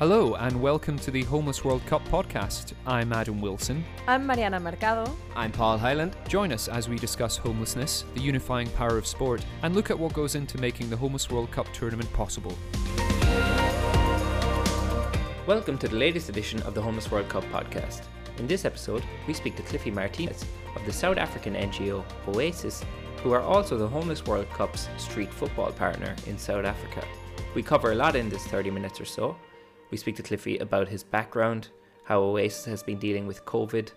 Hello, and welcome to the Homeless World Cup podcast. I'm Adam Wilson. I'm Mariana Mercado. I'm Paul Highland. Join us as we discuss homelessness, the unifying power of sport, and look at what goes into making the Homeless World Cup tournament possible. Welcome to the latest edition of the Homeless World Cup podcast. In this episode, we speak to Cliffy Martinez of the South African NGO Oasis, who are also the Homeless World Cup's street football partner in South Africa. We cover a lot in this 30 minutes or so, we speak to Cliffy about his background, how Oasis has been dealing with COVID,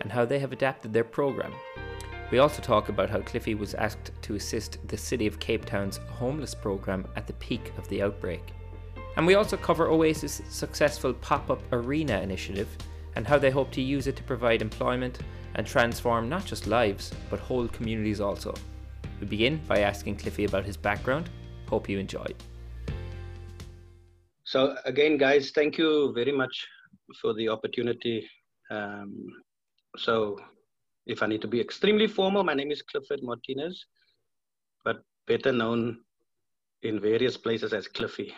and how they have adapted their programme. We also talk about how Cliffy was asked to assist the City of Cape Town's homeless programme at the peak of the outbreak. And we also cover Oasis' successful pop up arena initiative and how they hope to use it to provide employment and transform not just lives, but whole communities also. We begin by asking Cliffy about his background. Hope you enjoy. So again, guys, thank you very much for the opportunity. Um, so if I need to be extremely formal, my name is Clifford Martinez, but better known in various places as Cliffy.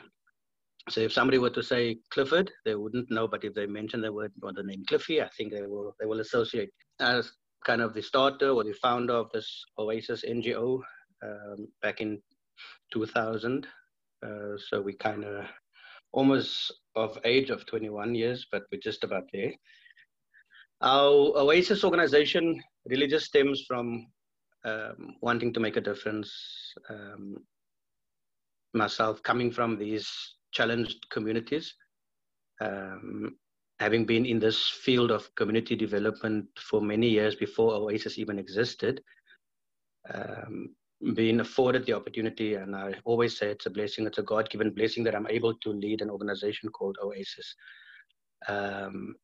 So if somebody were to say Clifford, they wouldn't know, but if they mention the word or the name Cliffy, I think they will they will associate as kind of the starter or the founder of this Oasis NGO um, back in 2000. Uh, so we kind of almost of age of 21 years, but we're just about there. Our Oasis organization really just stems from um, wanting to make a difference. Um, myself coming from these challenged communities, um, having been in this field of community development for many years before Oasis even existed, um, being afforded the opportunity, and I always say it's a blessing, it's a God given blessing that I'm able to lead an organization called Oasis. Um,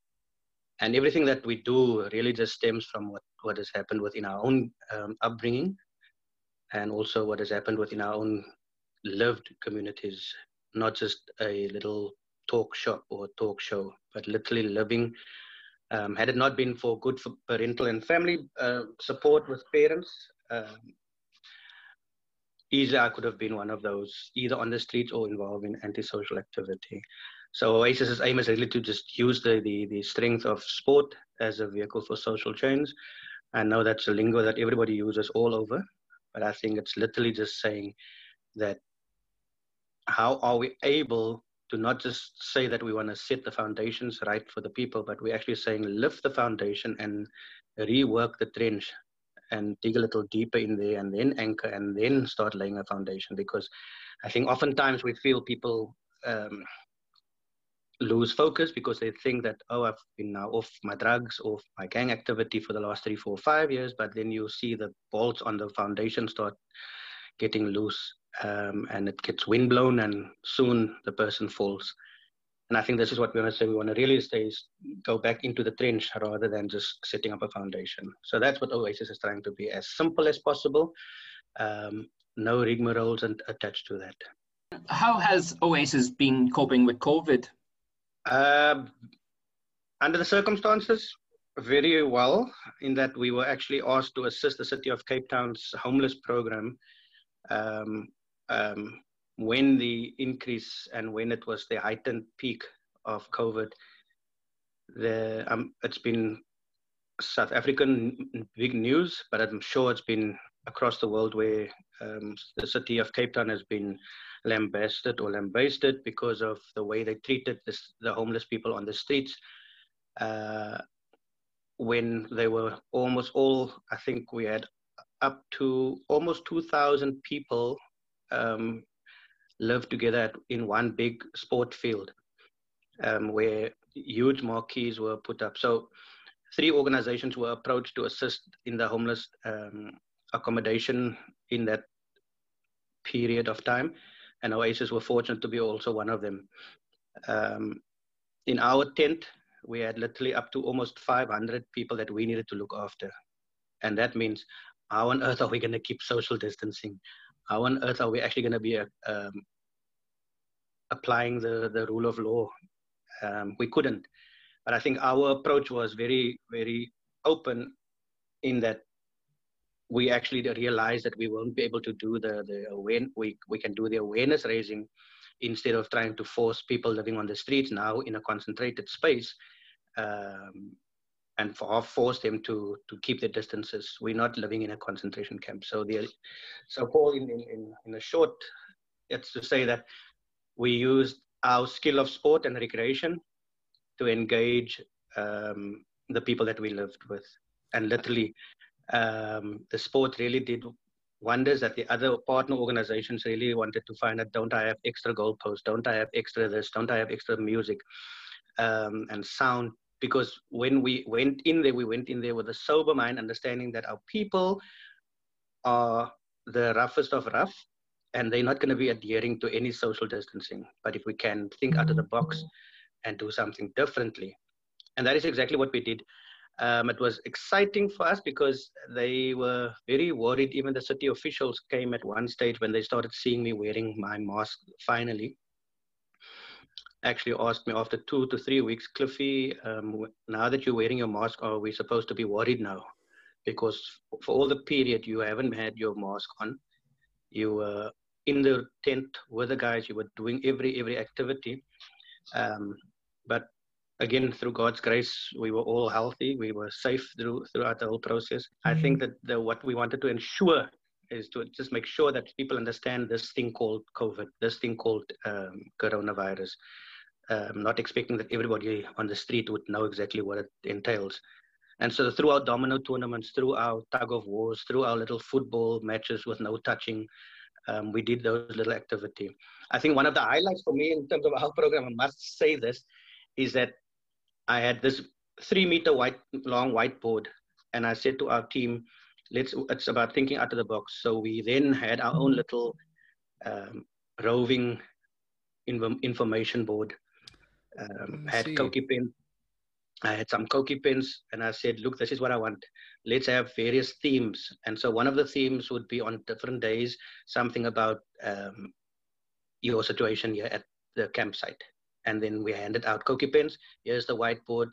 and everything that we do really just stems from what, what has happened within our own um, upbringing and also what has happened within our own lived communities, not just a little talk shop or talk show, but literally living. Um, had it not been for good for parental and family uh, support with parents, um, easily I could have been one of those, either on the streets or involved in antisocial activity. So Oasis's aim is really to just use the, the, the strength of sport as a vehicle for social change. I know that's a lingo that everybody uses all over, but I think it's literally just saying that how are we able to not just say that we want to set the foundations right for the people, but we're actually saying lift the foundation and rework the trench and dig a little deeper in there and then anchor and then start laying a foundation because I think oftentimes we feel people um, lose focus because they think that, oh, I've been now off my drugs, off my gang activity for the last three, four, five years, but then you see the bolts on the foundation start getting loose um, and it gets windblown and soon the person falls. And I think this is what we want to say. We want to really stay, go back into the trench rather than just setting up a foundation. So that's what Oasis is trying to be as simple as possible. Um, no rigmaroles and attached to that. How has Oasis been coping with COVID? Uh, under the circumstances, very well, in that we were actually asked to assist the City of Cape Town's homeless program um, um, when the increase and when it was the heightened peak of COVID, the, um, it's been South African big news, but I'm sure it's been across the world where um, the city of Cape Town has been lambasted or lambasted because of the way they treated this, the homeless people on the streets. Uh, when they were almost all, I think we had up to almost 2,000 people um, live together in one big sport field um, where huge marquees were put up. So three organizations were approached to assist in the homeless um, accommodation in that period of time. And Oasis were fortunate to be also one of them. Um, in our tent, we had literally up to almost 500 people that we needed to look after. And that means how on earth are we going to keep social distancing? How on earth are we actually going to be um, applying the, the rule of law? Um, we couldn't. But I think our approach was very, very open in that we actually realized that we won't be able to do the, the awareness, we, we can do the awareness raising instead of trying to force people living on the streets now in a concentrated space um, and for, force them to to keep their distances. We're not living in a concentration camp. So the so Paul, in in in a short, it's to say that we used our skill of sport and recreation to engage um, the people that we lived with, and literally, um, the sport really did wonders that the other partner organizations really wanted to find out don't I have extra goalposts? Don't I have extra this? Don't I have extra music um, and sound? Because when we went in there, we went in there with a sober mind, understanding that our people are the roughest of rough and they're not going to be adhering to any social distancing. But if we can think out of the box and do something differently, and that is exactly what we did. Um, it was exciting for us because they were very worried. Even the city officials came at one stage when they started seeing me wearing my mask finally. Actually, asked me after two to three weeks, Cliffy, um, now that you're wearing your mask, are we supposed to be worried now? Because for all the period you haven't had your mask on, you were in the tent with the guys, you were doing every every activity. Um, but again through god's grace we were all healthy we were safe through throughout the whole process mm-hmm. i think that the, what we wanted to ensure is to just make sure that people understand this thing called covid this thing called um, coronavirus um, not expecting that everybody on the street would know exactly what it entails and so through our domino tournaments through our tug of wars through our little football matches with no touching um, we did those little activity i think one of the highlights for me in terms of our program i must say this is that I had this three meter white long whiteboard, and I said to our team, "Let's. It's about thinking out of the box." So we then had our own little um, roving information board. Um, had Koki pen. I had some Koki pens, and I said, "Look, this is what I want. Let's have various themes." And so one of the themes would be on different days something about um, your situation here at the campsite and then we handed out Koki pens. Here's the whiteboard.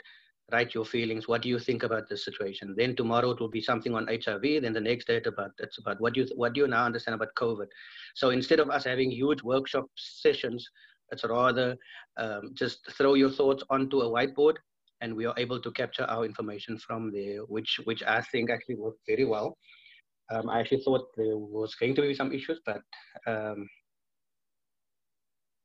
Write your feelings. What do you think about this situation? Then tomorrow it will be something on HIV. Then the next day about it's about what do you what do you now understand about COVID? So instead of us having huge workshop sessions, it's rather um, just throw your thoughts onto a whiteboard, and we are able to capture our information from there, which which I think actually worked very well. Um, I actually thought there was going to be some issues, but um,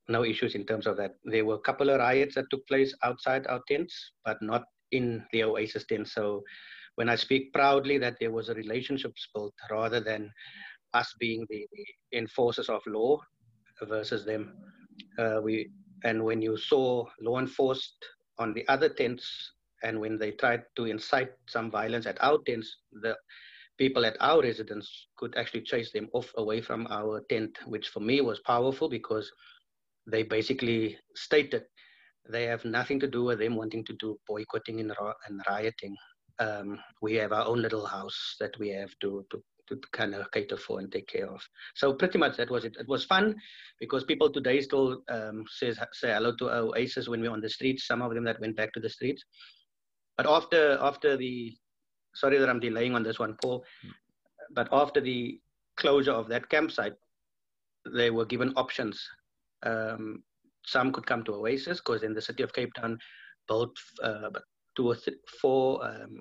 no issues in terms of that. There were a couple of riots that took place outside our tents, but not in the Oasis tent. So when I speak proudly that there was a relationship built rather than us being the, the enforcers of law versus them. Uh, we and when you saw law enforced on the other tents and when they tried to incite some violence at our tents, the people at our residence could actually chase them off away from our tent, which for me was powerful because they basically stated they have nothing to do with them wanting to do boycotting and, and rioting. Um, we have our own little house that we have to, to, to kind of cater for and take care of. So pretty much that was it. It was fun because people today still um, says, say hello to our Oasis when we're on the streets. Some of them that went back to the streets. But after after the, sorry that I'm delaying on this one, Paul, but after the closure of that campsite, they were given options um, some could come to Oasis because in the city of Cape Town built uh, two or th- four um,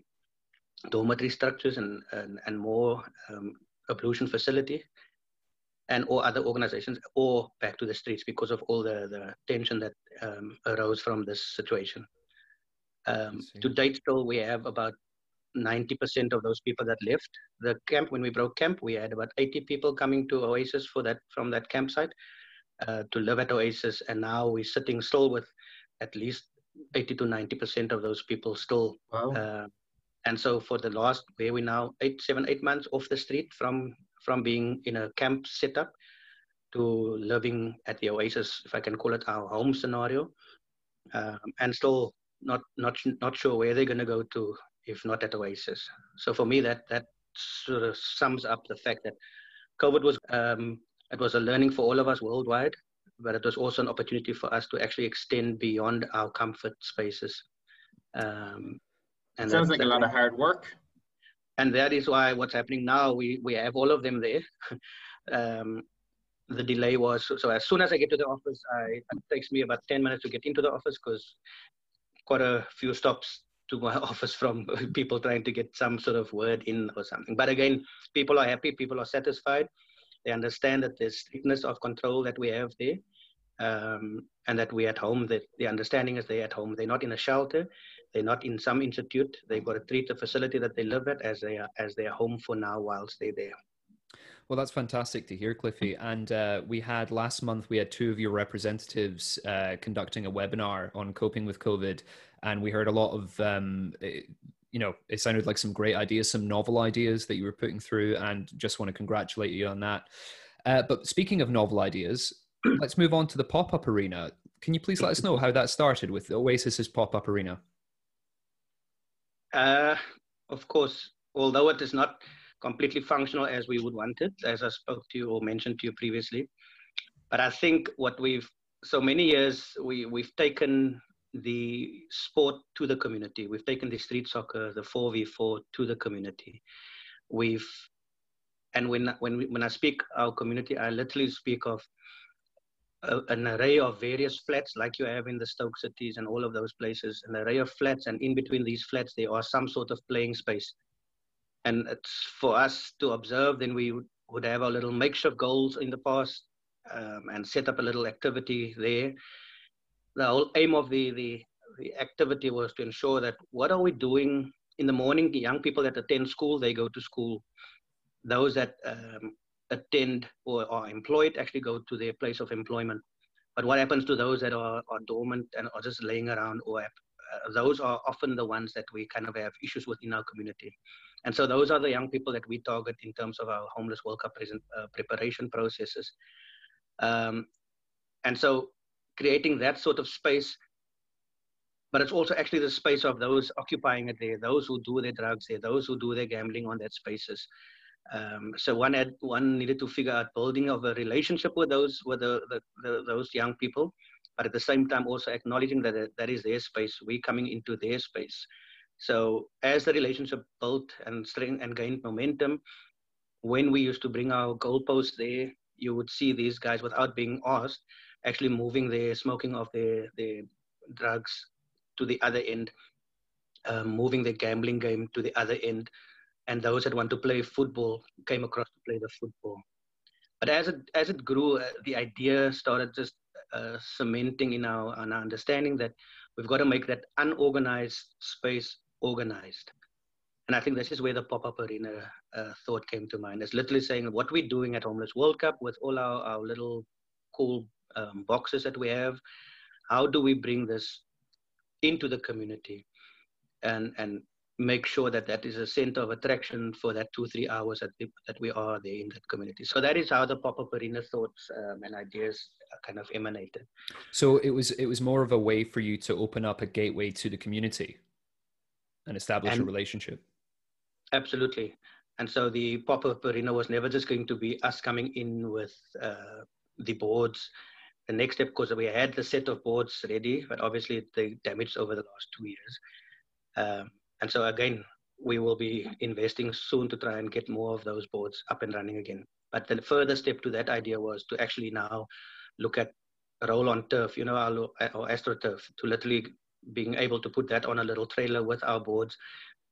dormitory structures and, and, and more um, ablution facility and or other organizations or back to the streets because of all the, the tension that um, arose from this situation. Um, to date, still, we have about 90% of those people that left the camp. When we broke camp, we had about 80 people coming to Oasis for that from that campsite uh, to live at Oasis, and now we're sitting still with at least 80 to 90 percent of those people still. Wow. Uh, and so for the last where we now eight, seven, eight months off the street from from being in a camp setup to living at the Oasis, if I can call it our home scenario, um, and still not not not sure where they're going to go to if not at Oasis. So for me, that that sort of sums up the fact that COVID was um, it was a learning for all of us worldwide, but it was also an opportunity for us to actually extend beyond our comfort spaces. Um, and sounds like a lot of hard work. And that is why what's happening now, we, we have all of them there. um, the delay was so, so, as soon as I get to the office, I, it takes me about 10 minutes to get into the office because quite a few stops to my office from people trying to get some sort of word in or something. But again, people are happy, people are satisfied. They understand that there's strictness of control that we have there. Um, and that we're at home, that the understanding is they're at home. They're not in a shelter. They're not in some institute. They've got to treat the facility that they live at as they are, as their home for now whilst they're there. Well, that's fantastic to hear, Cliffy. And uh, we had last month, we had two of your representatives uh, conducting a webinar on coping with COVID. And we heard a lot of, um, it, you know, it sounded like some great ideas, some novel ideas that you were putting through. And just want to congratulate you on that. Uh, but speaking of novel ideas, let's move on to the pop up arena. Can you please let us know how that started with Oasis's pop up arena? Uh, of course, although it is not completely functional as we would want it, as I spoke to you or mentioned to you previously. But I think what we've so many years we we've taken the sport to the community. We've taken the street soccer, the 4v4 to the community. We've and when when we, when I speak our community, I literally speak of a, an array of various flats like you have in the Stoke cities and all of those places, an array of flats, and in between these flats there are some sort of playing space and it's for us to observe. Then we would have our little makeshift goals in the past um, and set up a little activity there. The whole aim of the, the, the activity was to ensure that what are we doing in the morning? The young people that attend school, they go to school. Those that um, attend or are employed actually go to their place of employment. But what happens to those that are, are dormant and are just laying around or have, uh, those are often the ones that we kind of have issues with in our community. And so those are the young people that we target in terms of our homeless World Cup present, uh, preparation processes. Um, and so creating that sort of space, but it's also actually the space of those occupying it there, those who do their drugs there, those who do their gambling on that spaces. Um, so one had one needed to figure out building of a relationship with those with the, the, the, those young people, but at the same time also acknowledging that that is their space. We coming into their space. So as the relationship built and strength and gained momentum, when we used to bring our goalposts there, you would see these guys without being asked actually moving their smoking of their, their drugs to the other end, um, moving their gambling game to the other end, and those that want to play football came across to play the football. But as it as it grew, uh, the idea started just uh, cementing in our, in our understanding that we've got to make that unorganized space organized. And I think this is where the pop-up arena uh, thought came to mind. It's literally saying what we're doing at Homeless World Cup with all our, our little cool um, boxes that we have, how do we bring this into the community and, and make sure that that is a center of attraction for that two, three hours that, we, that we are there in that community. So that is how the pop-up arena thoughts um, and ideas kind of emanated. So it was, it was more of a way for you to open up a gateway to the community and establish and a relationship. Absolutely. And so the pop-up arena was never just going to be us coming in with uh, the boards. The next step, because we had the set of boards ready, but obviously they damaged over the last two years. Um, and so again, we will be investing soon to try and get more of those boards up and running again. But the further step to that idea was to actually now look at roll on turf, you know, our, our astroturf, to literally being able to put that on a little trailer with our boards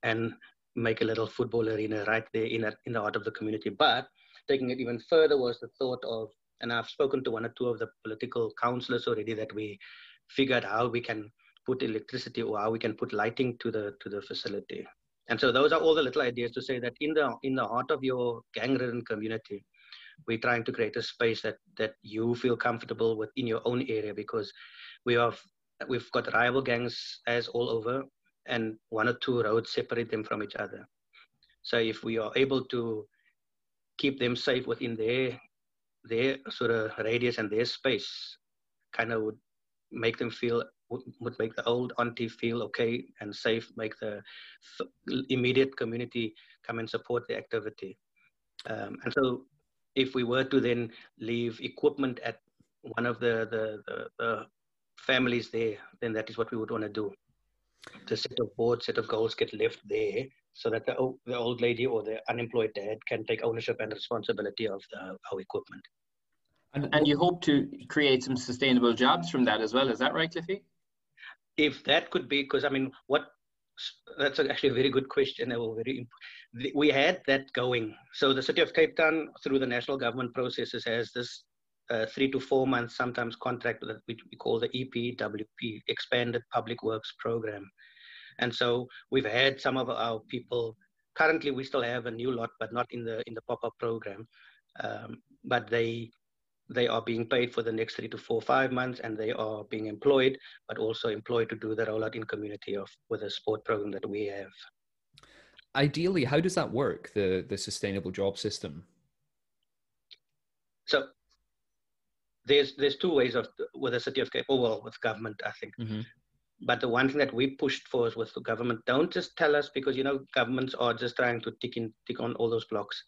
and make a little football arena right there in, a, in the heart of the community. But taking it even further was the thought of, and I've spoken to one or two of the political councillors already that we figured how we can put electricity or how we can put lighting to the to the facility. And so those are all the little ideas to say that in the in the heart of your gang-ridden community, we're trying to create a space that that you feel comfortable with in your own area because we have we've got rival gangs as all over, and one or two roads separate them from each other. So if we are able to keep them safe within their their sort of radius and their space, kind of would make them feel would make the old auntie feel okay and safe, make the immediate community come and support the activity. Um, and so, if we were to then leave equipment at one of the, the, the, the families there, then that is what we would want to do. The set of boards, set of goals get left there so that the, the old lady or the unemployed dad can take ownership and responsibility of the, our equipment. And, and you hope to create some sustainable jobs from that as well. Is that right, Cliffy? If that could be, because I mean, what that's actually a very good question. Very, we had that going. So the city of Cape Town, through the national government processes, has this uh, three to four months, sometimes contract that we, we call the EPWP, Expanded Public Works Program. And so we've had some of our people. Currently, we still have a new lot, but not in the in the pop-up program. Um, but they they are being paid for the next three to four, five months, and they are being employed, but also employed to do the rollout in community of with a sport program that we have. Ideally, how does that work? The the sustainable job system. So there's there's two ways of with the city of Cape, or well, with government, I think. Mm-hmm. But the one thing that we pushed for is with the government, don't just tell us because you know governments are just trying to tick in tick on all those blocks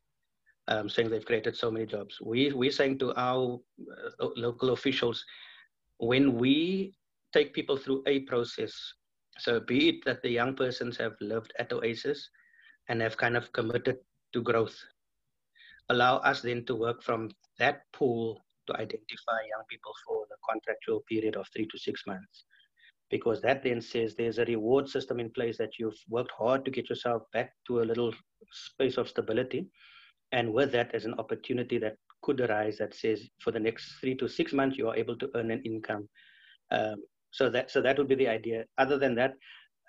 um, saying they've created so many jobs. We, we're saying to our uh, local officials, when we take people through a process, so be it that the young persons have lived at Oasis and have kind of committed to growth, allow us then to work from that pool to identify young people for the contractual period of three to six months. Because that then says there's a reward system in place that you've worked hard to get yourself back to a little space of stability and with that as an opportunity that could arise that says for the next three to six months you are able to earn an income. Um, so that so that would be the idea. Other than that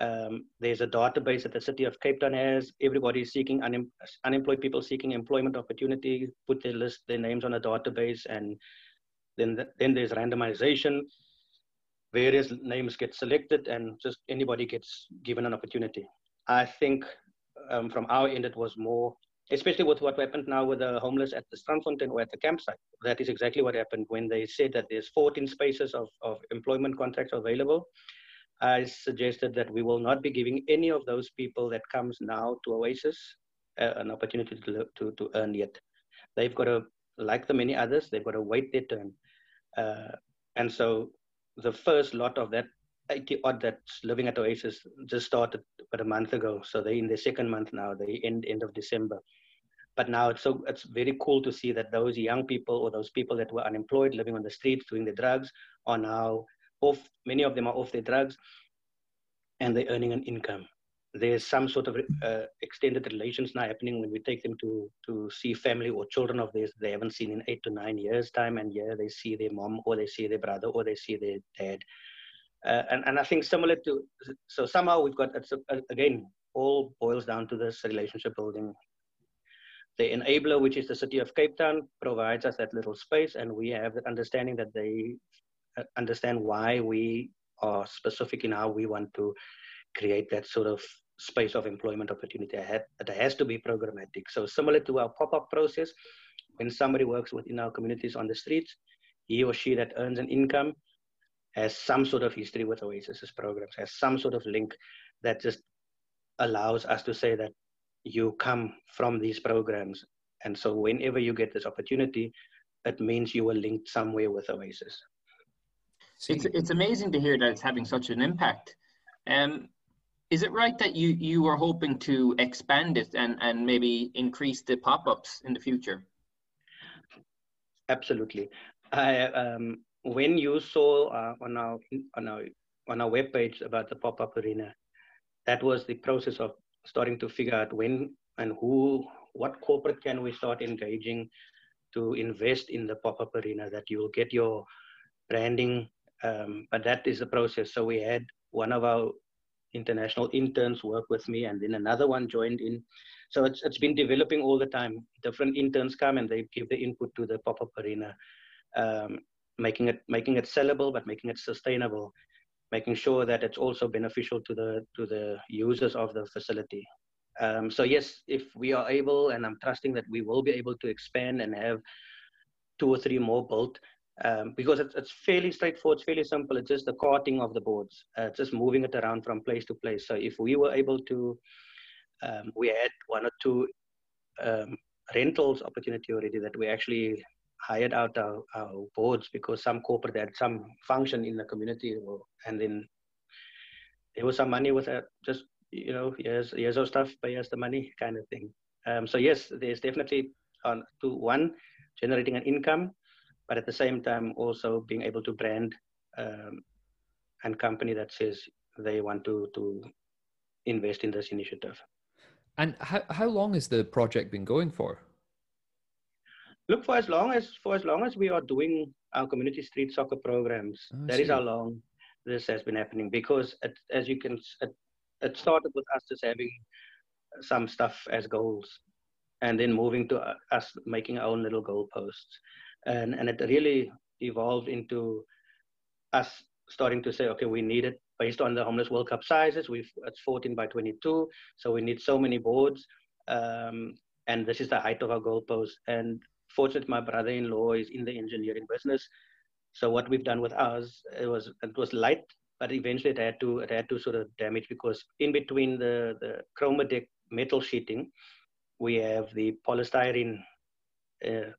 um, there's a database that the city of cape town has everybody is seeking un- unemployed people seeking employment opportunity put their list their names on a database and then the, then there's randomization. Various names get selected and just anybody gets given an opportunity. I think um, from our end it was more especially with what happened now with the homeless at the Strandfontein or at the campsite. That is exactly what happened when they said that there's 14 spaces of, of employment contracts available. I suggested that we will not be giving any of those people that comes now to Oasis uh, an opportunity to, to, to earn yet. They've got to, like the many others, they've got to wait their turn. Uh, and so the first lot of that 80 odd that's living at Oasis just started about a month ago. So they're in their second month now. They end end of December. But now it's so it's very cool to see that those young people or those people that were unemployed, living on the streets, doing the drugs, are now off. Many of them are off their drugs, and they're earning an income. There's some sort of uh, extended relations now happening when we take them to to see family or children of theirs they haven't seen in eight to nine years time, and yeah, they see their mom or they see their brother or they see their dad. Uh, and, and I think similar to, so somehow we've got, again, all boils down to this relationship building the enabler, which is the city of Cape Town, provides us that little space, and we have the understanding that they uh, understand why we are specific in how we want to create that sort of space of employment opportunity. It has to be programmatic. So similar to our pop-up process, when somebody works within our communities on the streets, he or she that earns an income has some sort of history with Oasis's programs, has some sort of link that just allows us to say that you come from these programs. And so whenever you get this opportunity, it means you were linked somewhere with Oasis. It's, it's amazing to hear that it's having such an impact. Um, is it right that you, you are hoping to expand it and, and maybe increase the pop-ups in the future? Absolutely. I, um, when you saw uh, on our on our on our webpage about the pop-up arena, that was the process of starting to figure out when and who, what corporate can we start engaging to invest in the pop-up arena that you will get your branding. Um, but that is the process. So we had one of our international interns work with me, and then another one joined in. So it's it's been developing all the time. Different interns come and they give the input to the pop-up arena, um, making it making it sellable, but making it sustainable making sure that it's also beneficial to the to the users of the facility. Um, so yes, if we are able, and I'm trusting that we will be able to expand and have two or three more built, um, because it's, it's fairly straightforward, it's fairly simple. It's just the carting of the boards, uh, just moving it around from place to place. So if we were able to, um, we had one or two um, rentals opportunity already that we actually hired out our, our boards because some corporate had some function in the community and then there was some money with it just you know here's here's our stuff pay us the money kind of thing um, so yes there's definitely on to one generating an income but at the same time also being able to brand um, and company that says they want to to invest in this initiative. And how how long has the project been going for? Look for as long as for as long as we are doing our community street soccer programs. Oh, that is how long this has been happening. Because it, as you can it, it started with us just having some stuff as goals and then moving to us making our own little goalposts. And and it really evolved into us starting to say okay we need it based on the homeless world cup sizes. We've it's 14 by 22 so we need so many boards. Um, and this is the height of our goalpost and fortunately my brother-in-law is in the engineering business. So what we've done with ours it was it was light but eventually it had to it had to sort of damage because in between the the Chromadek metal sheeting we have the polystyrene uh,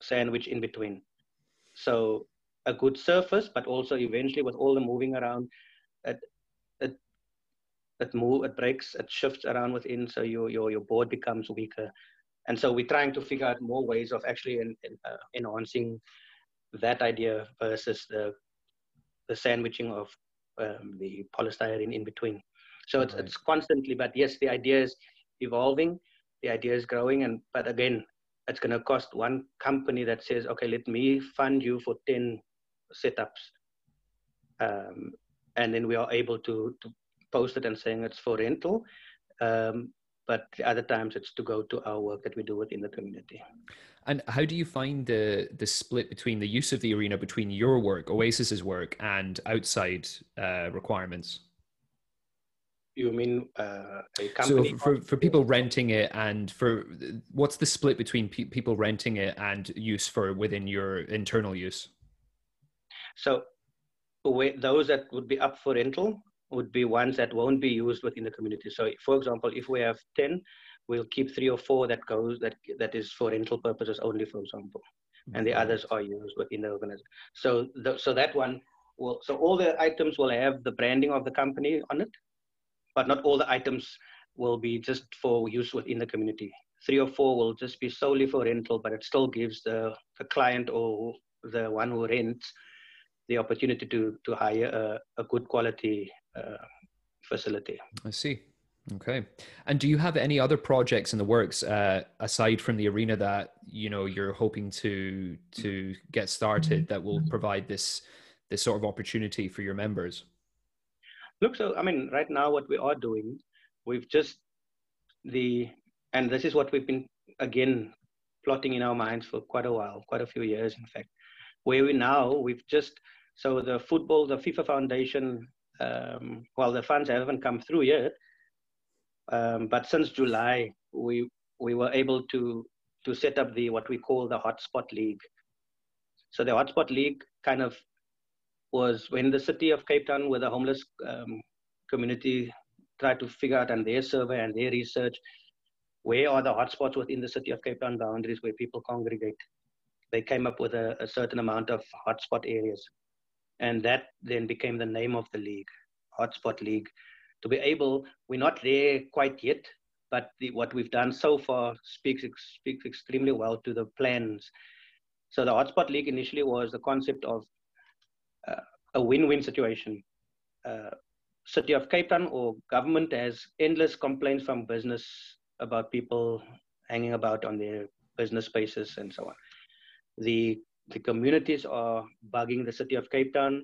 sandwich in between. So a good surface but also eventually with all the moving around it it it move it breaks it shifts around within so your your your board becomes weaker and so we're trying to figure out more ways of actually in, in, uh, enhancing that idea versus the the sandwiching of um, the polystyrene in between. So it's, right. it's constantly, but yes, the idea is evolving, the idea is growing, and but again, it's going to cost one company that says, okay, let me fund you for ten setups, um, and then we are able to to post it and saying it's for rental. Um, but the other times it's to go to our work that we do within the community. And how do you find the the split between the use of the arena between your work, Oasis's work, and outside uh, requirements? You mean uh, a company? So for, for people renting it, and for what's the split between pe- people renting it and use for within your internal use? So those that would be up for rental would be ones that won't be used within the community. So, for example, if we have 10, we'll keep three or four that goes that that is for rental purposes only, for example, and the others are used within the organization. So, the, so that one will so all the items will have the branding of the company on it, but not all the items will be just for use within the community. Three or four will just be solely for rental, but it still gives the the client or the one who rents the opportunity to to hire a, a good quality uh, facility. I see. Okay. And do you have any other projects in the works uh, aside from the arena that you know you're hoping to to get started that will provide this this sort of opportunity for your members? Look, so I mean, right now what we are doing, we've just the and this is what we've been again plotting in our minds for quite a while, quite a few years, in fact. Where we now we've just so the football, the FIFA Foundation um, well, the funds haven't come through yet. Um, but since July, we we were able to to set up the what we call the Hotspot League. So the Hotspot League kind of was when the city of Cape Town, with the homeless um, community, tried to figure out and their survey and their research, where are the hotspots within the city of Cape Town boundaries where people congregate. They came up with a, a certain amount of hotspot areas and that then became the name of the league, Hotspot League. To be able, we're not there quite yet, but the, what we've done so far speaks speaks extremely well to the plans. So the Hotspot League initially was the concept of uh, a win-win situation. Uh, City of Cape Town or government has endless complaints from business about people hanging about on their business spaces and so on. The the communities are bugging the city of Cape Town.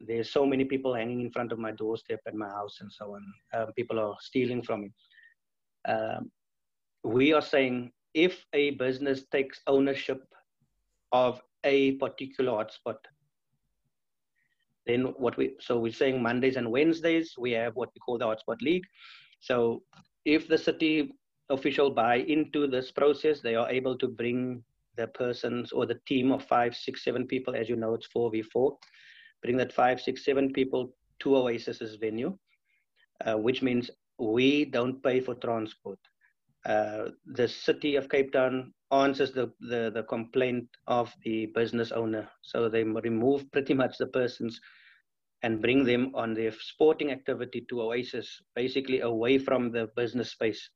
There's so many people hanging in front of my doorstep at my house and so on. Um, people are stealing from me. Um, we are saying if a business takes ownership of a particular hotspot, then what we so we're saying Mondays and Wednesdays we have what we call the hotspot league. So if the city official buy into this process, they are able to bring the persons or the team of five, six, seven people, as you know, it's 4v4. Bring that five, six, seven people to Oasis's venue, uh, which means we don't pay for transport. Uh, the city of Cape Town answers the, the, the complaint of the business owner. So they remove pretty much the persons and bring them on their sporting activity to Oasis, basically away from the business space.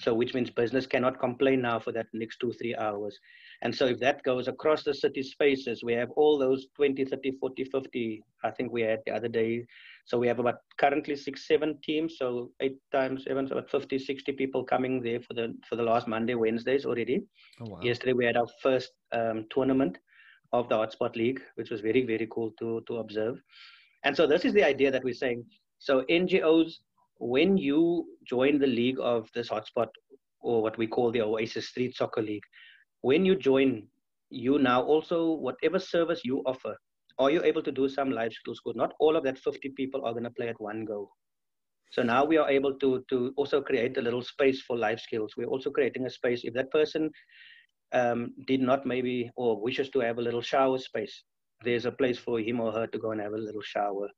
So, which means business cannot complain now for that next two, three hours. And so, if that goes across the city spaces, we have all those 20, 30, 40, 50, I think we had the other day. So, we have about currently six, seven teams. So, eight times seven, so about 50, 60 people coming there for the for the last Monday, Wednesdays already. Oh, wow. Yesterday, we had our first um, tournament of the Hotspot League, which was very, very cool to, to observe. And so, this is the idea that we're saying. So, NGOs when you join the league of this hotspot or what we call the Oasis Street Soccer League, when you join, you now also, whatever service you offer, are you able to do some life skills? Not all of that 50 people are going to play at one go. So now we are able to, to also create a little space for life skills. We're also creating a space. If that person um, did not maybe or wishes to have a little shower space, there's a place for him or her to go and have a little shower.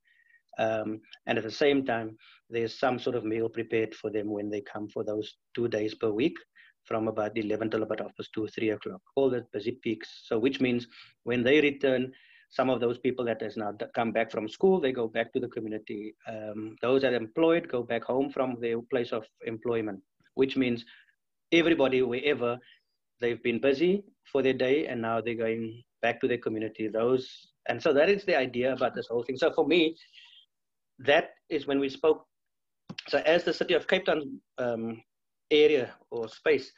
Um, and at the same time, there's some sort of meal prepared for them when they come for those two days per week from about 11 till about half 2, 3 o'clock, all the busy peaks. So which means when they return, some of those people that has now come back from school, they go back to the community. Um, those that are employed go back home from their place of employment, which means everybody, wherever, they've been busy for their day and now they're going back to their community. Those and so that is the idea about this whole thing. So for me, that is when we spoke. So as the city of Cape Town um, area or space,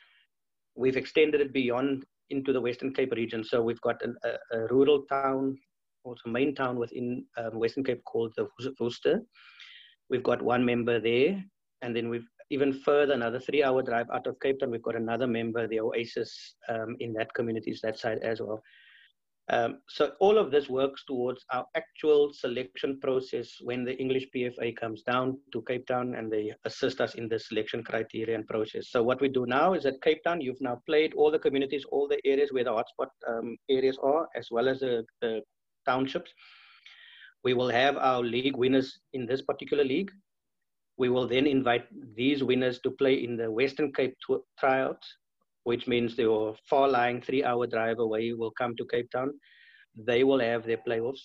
we've extended it beyond into the Western Cape region. So we've got an, a, a, rural town, also main town within um, Western Cape called the Worcester. We've got one member there, and then we've even further another three-hour drive out of Cape Town. We've got another member, the Oasis, um, in that community, that side as well. Um, so all of this works towards our actual selection process when the English PFA comes down to Cape Town and they assist us in the selection criteria and process. So what we do now is at Cape Town, you've now played all the communities, all the areas where the hotspot um, areas are, as well as the, the townships. We will have our league winners in this particular league. We will then invite these winners to play in the Western Cape tryouts which means the far lying three hour drive away will come to Cape Town. They will have their playoffs.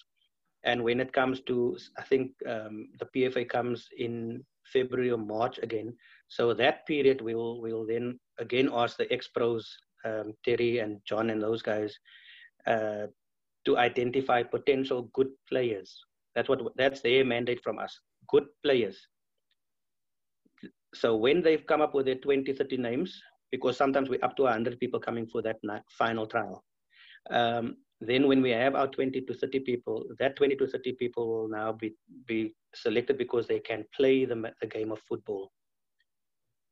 And when it comes to, I think um, the PFA comes in February or March again. So that period, we will, we will then again ask the ex pros, um, Terry and John and those guys, uh, to identify potential good players. That's what that's their mandate from us. Good players. So when they've come up with their 20, 30 names, because sometimes we're up to 100 people coming for that final trial. Um, then when we have our 20 to 30 people, that 20 to 30 people will now be, be selected because they can play the, the game of football.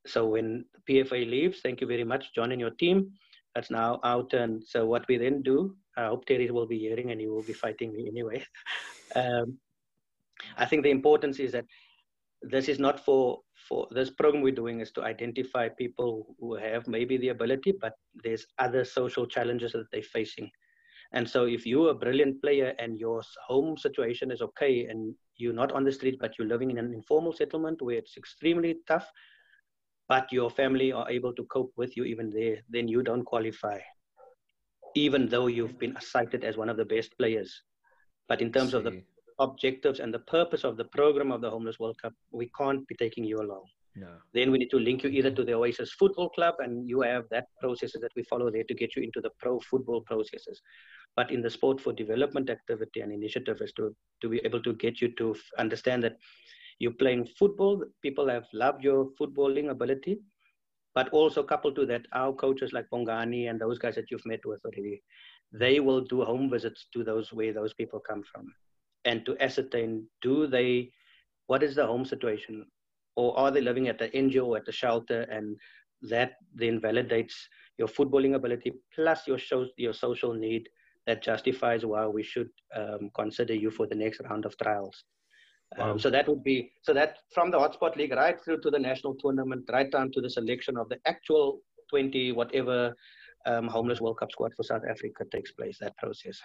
So when PFA leaves, thank you very much, John and your team. That's now our turn. So what we then do, I hope Terry will be hearing and he will be fighting me anyway. um, I think the importance is that this is not for for this program we're doing is to identify people who have maybe the ability, but there's other social challenges that they're facing. And so if you're a brilliant player and your home situation is okay and you're not on the street, but you're living in an informal settlement where it's extremely tough, but your family are able to cope with you even there, then you don't qualify, even though you've been cited as one of the best players. But in terms of the objectives and the purpose of the program of the Homeless World Cup, we can't be taking you along. No. Then we need to link you either to the Oasis Football Club, and you have that processes that we follow there to get you into the pro football processes. But in the sport for development activity and initiative is to, to be able to get you to understand that you're playing football, people have loved your footballing ability, but also coupled to that, our coaches like Bongani and those guys that you've met with already, they will do home visits to those where those people come from and to ascertain do they what is the home situation or are they living at the NGO or at the shelter and that then validates your footballing ability plus your your social need that justifies why we should um, consider you for the next round of trials. Um, wow. so that would be so that from the hotspot league right through to the national tournament, right down to the selection of the actual 20 whatever um, homeless World Cup squad for South Africa takes place. That process.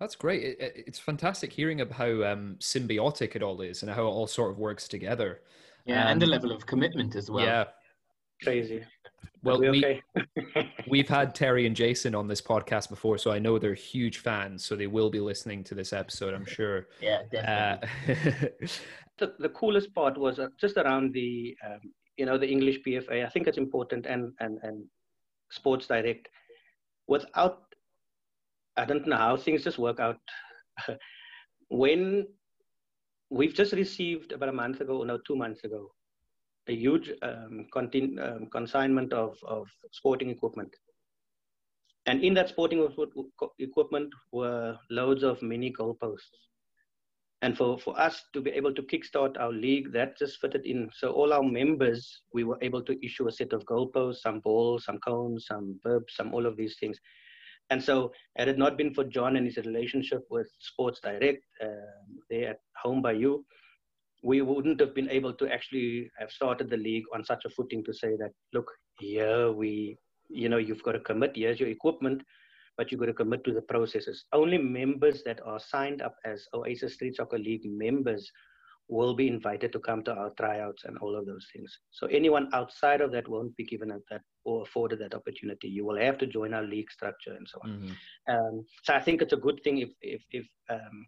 That's great. It, it's fantastic hearing about how um, symbiotic it all is and how it all sort of works together. Yeah, um, and the um, level of commitment as well. Yeah, crazy. Well, we, okay? we've had Terry and Jason on this podcast before, so I know they're huge fans. So they will be listening to this episode, I'm sure. Yeah, definitely. Uh, the, the coolest part was uh, just around the um, you know, the English PFA. I think it's important and and and Sports Direct. Without, I don't know how things just work out. when we've just received about a month ago, no, two months ago, a huge um, continu- um, consignment of, of sporting equipment. And in that sporting equipment were loads of mini goalposts. And for, for us to be able to kickstart our league, that just fitted in. So all our members, we were able to issue a set of goalposts, some balls, some cones, some bibs, some all of these things. And so, had it not been for John and his relationship with Sports Direct, uh, there at Home by You, we wouldn't have been able to actually have started the league on such a footing to say that, look, here we, you know, you've got to commit, here's your equipment, but you've got to commit to the processes. Only members that are signed up as Oasis Street Soccer League members will be invited to come to our tryouts and all of those things. So anyone outside of that won't be given that or afforded that opportunity. You will have to join our league structure and so on. Mm-hmm. Um, so I think it's a good thing if if, if um,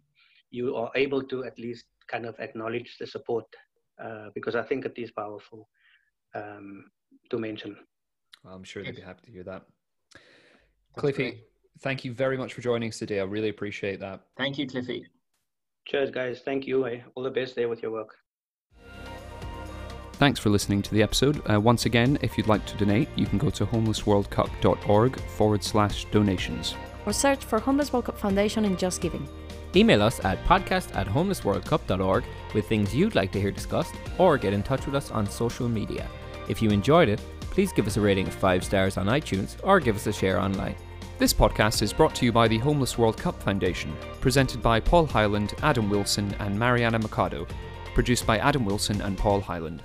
you are able to at least kind of acknowledge the support uh, because I think it is powerful um, to mention. Well, I'm sure they'd be happy to hear that. Cliffy, thank you very much for joining us today. I really appreciate that. Thank you, Cliffy. Cheers, guys. Thank you. All the best there with your work. Thanks for listening to the episode. Uh, once again, if you'd like to donate, you can go to homelessworldcup.org forward slash donations. Or search for Homeless World Cup Foundation in Just Giving. Email us at podcast at homelessworldcup.org with things you'd like to hear discussed, or get in touch with us on social media. If you enjoyed it, please give us a rating of 5 stars on iTunes or give us a share online. This podcast is brought to you by the Homeless World Cup Foundation, presented by Paul Hyland, Adam Wilson, and Mariana Mercado, produced by Adam Wilson and Paul Hyland.